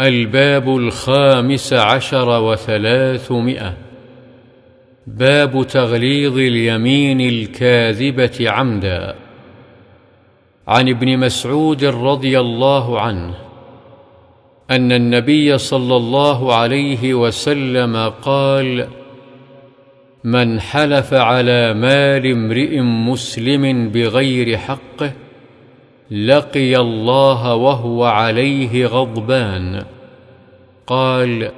الباب الخامس عشر وثلاثمائة. باب تغليظ اليمين الكاذبة عمدا. عن ابن مسعود رضي الله عنه أن النبي صلى الله عليه وسلم قال من حلف على مال امرئ مسلم بغير حقه لقي الله وهو عليه غضبان. قال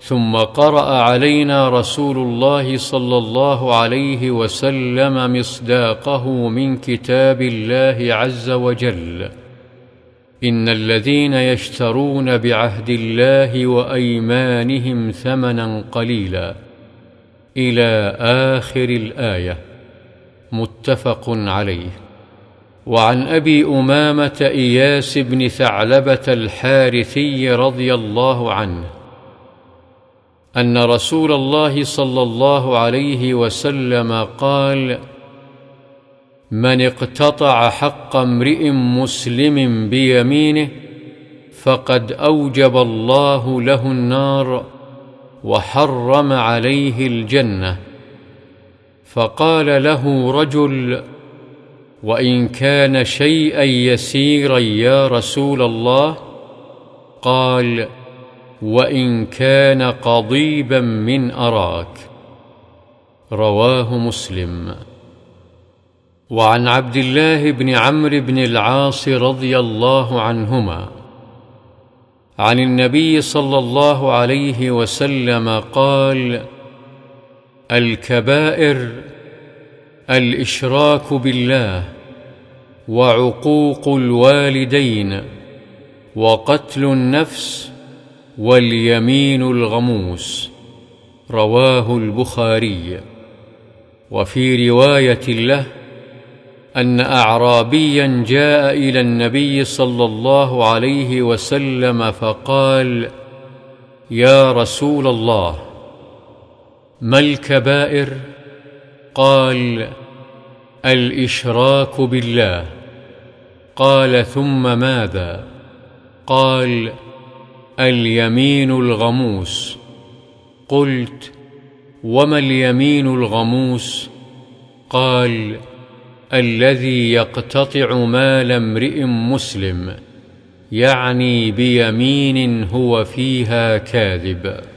ثم قرأ علينا رسول الله صلى الله عليه وسلم مصداقه من كتاب الله عز وجل. إن الذين يشترون بعهد الله وأيمانهم ثمنا قليلا. إلى آخر الآية. متفق عليه. وعن أبي أمامة إياس بن ثعلبة الحارثي رضي الله عنه أن رسول الله صلى الله عليه وسلم قال من اقتطع حق امرئ مسلم بيمينه فقد أوجب الله له النار وحرم عليه الجنة. فقال له رجل وإن كان شيئا يسيرا يا رسول الله قال وإن كان قضيبا من أراك. رواه مسلم. وعن عبد الله بن عمرو بن العاص رضي الله عنهما عن النبي صلى الله عليه وسلم قال الكبائر الإشراك بالله وعقوق الوالدين وقتل النفس واليمين الغموس رواه البخاري. وفي رواية له أن اعرابيا جاء إلى النبي صلى الله عليه وسلم فقال يا رسول الله ما الكبائر قال الإشراك بالله. قال ثم ماذا؟ قال اليمين الغموس. قلت وما اليمين الغموس؟ قال الذي يقتطع مال امرئ مسلم يعني بيمين هو فيها كاذب.